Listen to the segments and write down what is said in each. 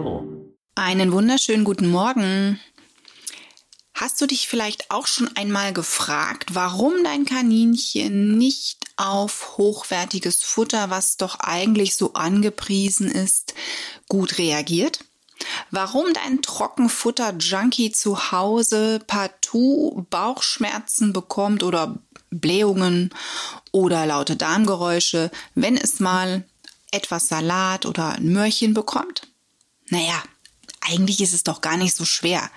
Espresso. Einen wunderschönen guten Morgen. Hast du dich vielleicht auch schon einmal gefragt, warum dein Kaninchen nicht auf hochwertiges Futter, was doch eigentlich so angepriesen ist, gut reagiert? Warum dein Trockenfutter-Junkie zu Hause partout Bauchschmerzen bekommt oder Blähungen oder laute Darmgeräusche, wenn es mal etwas Salat oder ein Möhrchen bekommt? Naja, eigentlich ist es doch gar nicht so schwer.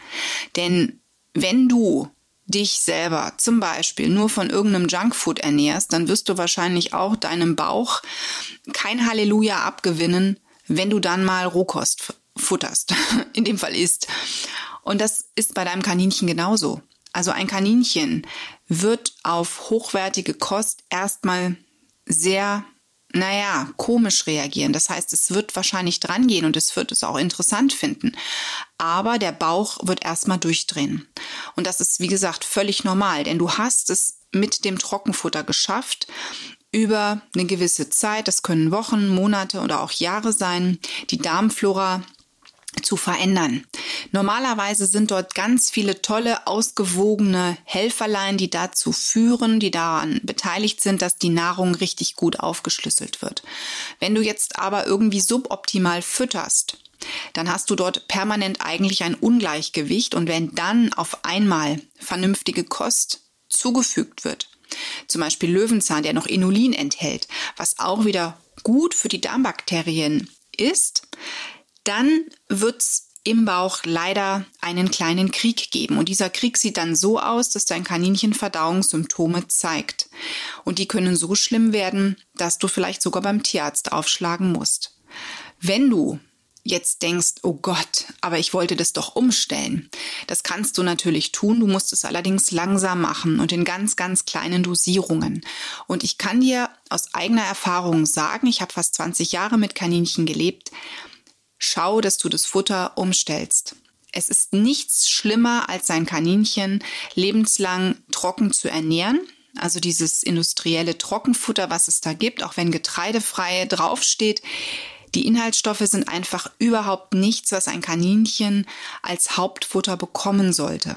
Denn wenn du dich selber zum Beispiel nur von irgendeinem Junkfood ernährst, dann wirst du wahrscheinlich auch deinem Bauch kein Halleluja abgewinnen, wenn du dann mal Rohkost futterst, in dem Fall isst. Und das ist bei deinem Kaninchen genauso. Also ein Kaninchen wird auf hochwertige Kost erstmal sehr naja, komisch reagieren. Das heißt, es wird wahrscheinlich drangehen und es wird es auch interessant finden. Aber der Bauch wird erstmal durchdrehen. Und das ist, wie gesagt, völlig normal, denn du hast es mit dem Trockenfutter geschafft, über eine gewisse Zeit, das können Wochen, Monate oder auch Jahre sein, die Darmflora zu verändern. Normalerweise sind dort ganz viele tolle, ausgewogene Helferlein, die dazu führen, die daran beteiligt sind, dass die Nahrung richtig gut aufgeschlüsselt wird. Wenn du jetzt aber irgendwie suboptimal fütterst, dann hast du dort permanent eigentlich ein Ungleichgewicht und wenn dann auf einmal vernünftige Kost zugefügt wird, zum Beispiel Löwenzahn, der noch Inulin enthält, was auch wieder gut für die Darmbakterien ist, dann wird's im Bauch leider einen kleinen Krieg geben. Und dieser Krieg sieht dann so aus, dass dein Kaninchen Verdauungssymptome zeigt. Und die können so schlimm werden, dass du vielleicht sogar beim Tierarzt aufschlagen musst. Wenn du jetzt denkst, oh Gott, aber ich wollte das doch umstellen. Das kannst du natürlich tun, du musst es allerdings langsam machen und in ganz, ganz kleinen Dosierungen. Und ich kann dir aus eigener Erfahrung sagen, ich habe fast 20 Jahre mit Kaninchen gelebt, schau, dass du das Futter umstellst. Es ist nichts schlimmer, als sein Kaninchen lebenslang trocken zu ernähren. Also dieses industrielle Trockenfutter, was es da gibt, auch wenn getreidefrei draufsteht. Die Inhaltsstoffe sind einfach überhaupt nichts, was ein Kaninchen als Hauptfutter bekommen sollte.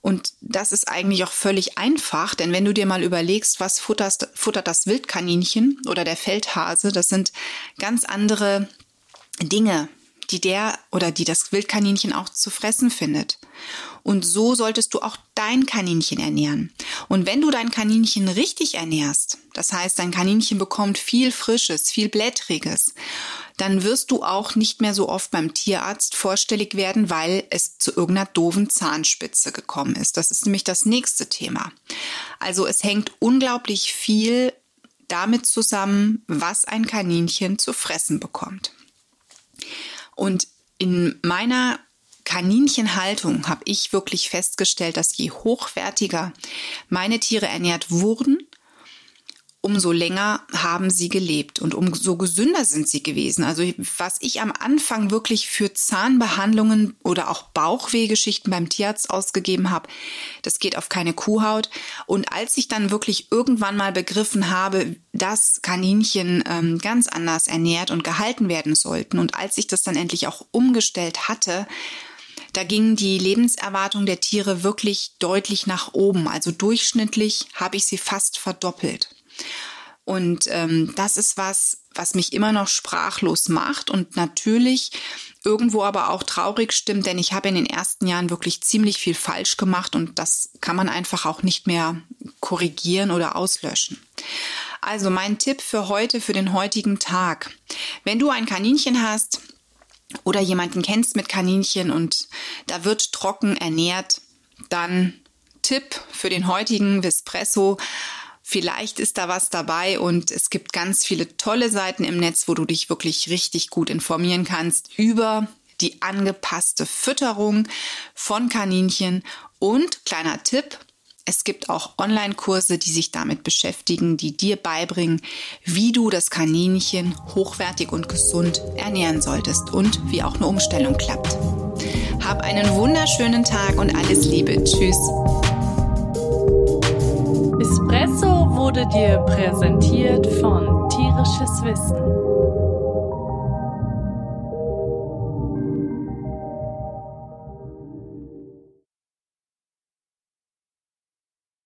Und das ist eigentlich auch völlig einfach, denn wenn du dir mal überlegst, was futterst, futtert das Wildkaninchen oder der Feldhase, das sind ganz andere Dinge, die der oder die das Wildkaninchen auch zu fressen findet. Und so solltest du auch dein Kaninchen ernähren. Und wenn du dein Kaninchen richtig ernährst, das heißt, dein Kaninchen bekommt viel Frisches, viel Blättriges, dann wirst du auch nicht mehr so oft beim Tierarzt vorstellig werden, weil es zu irgendeiner doofen Zahnspitze gekommen ist. Das ist nämlich das nächste Thema. Also es hängt unglaublich viel damit zusammen, was ein Kaninchen zu fressen bekommt. Und in meiner Kaninchenhaltung habe ich wirklich festgestellt, dass je hochwertiger meine Tiere ernährt wurden, umso länger haben sie gelebt und umso gesünder sind sie gewesen. Also was ich am Anfang wirklich für Zahnbehandlungen oder auch Bauchwehgeschichten beim Tierarzt ausgegeben habe, das geht auf keine Kuhhaut. Und als ich dann wirklich irgendwann mal begriffen habe, dass Kaninchen ähm, ganz anders ernährt und gehalten werden sollten und als ich das dann endlich auch umgestellt hatte, da ging die Lebenserwartung der Tiere wirklich deutlich nach oben. Also durchschnittlich habe ich sie fast verdoppelt. Und ähm, das ist was, was mich immer noch sprachlos macht und natürlich irgendwo aber auch traurig stimmt, denn ich habe in den ersten Jahren wirklich ziemlich viel falsch gemacht und das kann man einfach auch nicht mehr korrigieren oder auslöschen. Also mein Tipp für heute, für den heutigen Tag. Wenn du ein Kaninchen hast oder jemanden kennst mit Kaninchen und da wird trocken ernährt, dann Tipp für den heutigen Vespresso Vielleicht ist da was dabei und es gibt ganz viele tolle Seiten im Netz, wo du dich wirklich richtig gut informieren kannst über die angepasste Fütterung von Kaninchen. Und kleiner Tipp, es gibt auch Online-Kurse, die sich damit beschäftigen, die dir beibringen, wie du das Kaninchen hochwertig und gesund ernähren solltest und wie auch eine Umstellung klappt. Hab einen wunderschönen Tag und alles Liebe. Tschüss. Espresso wurde dir präsentiert von Tierisches Wissen.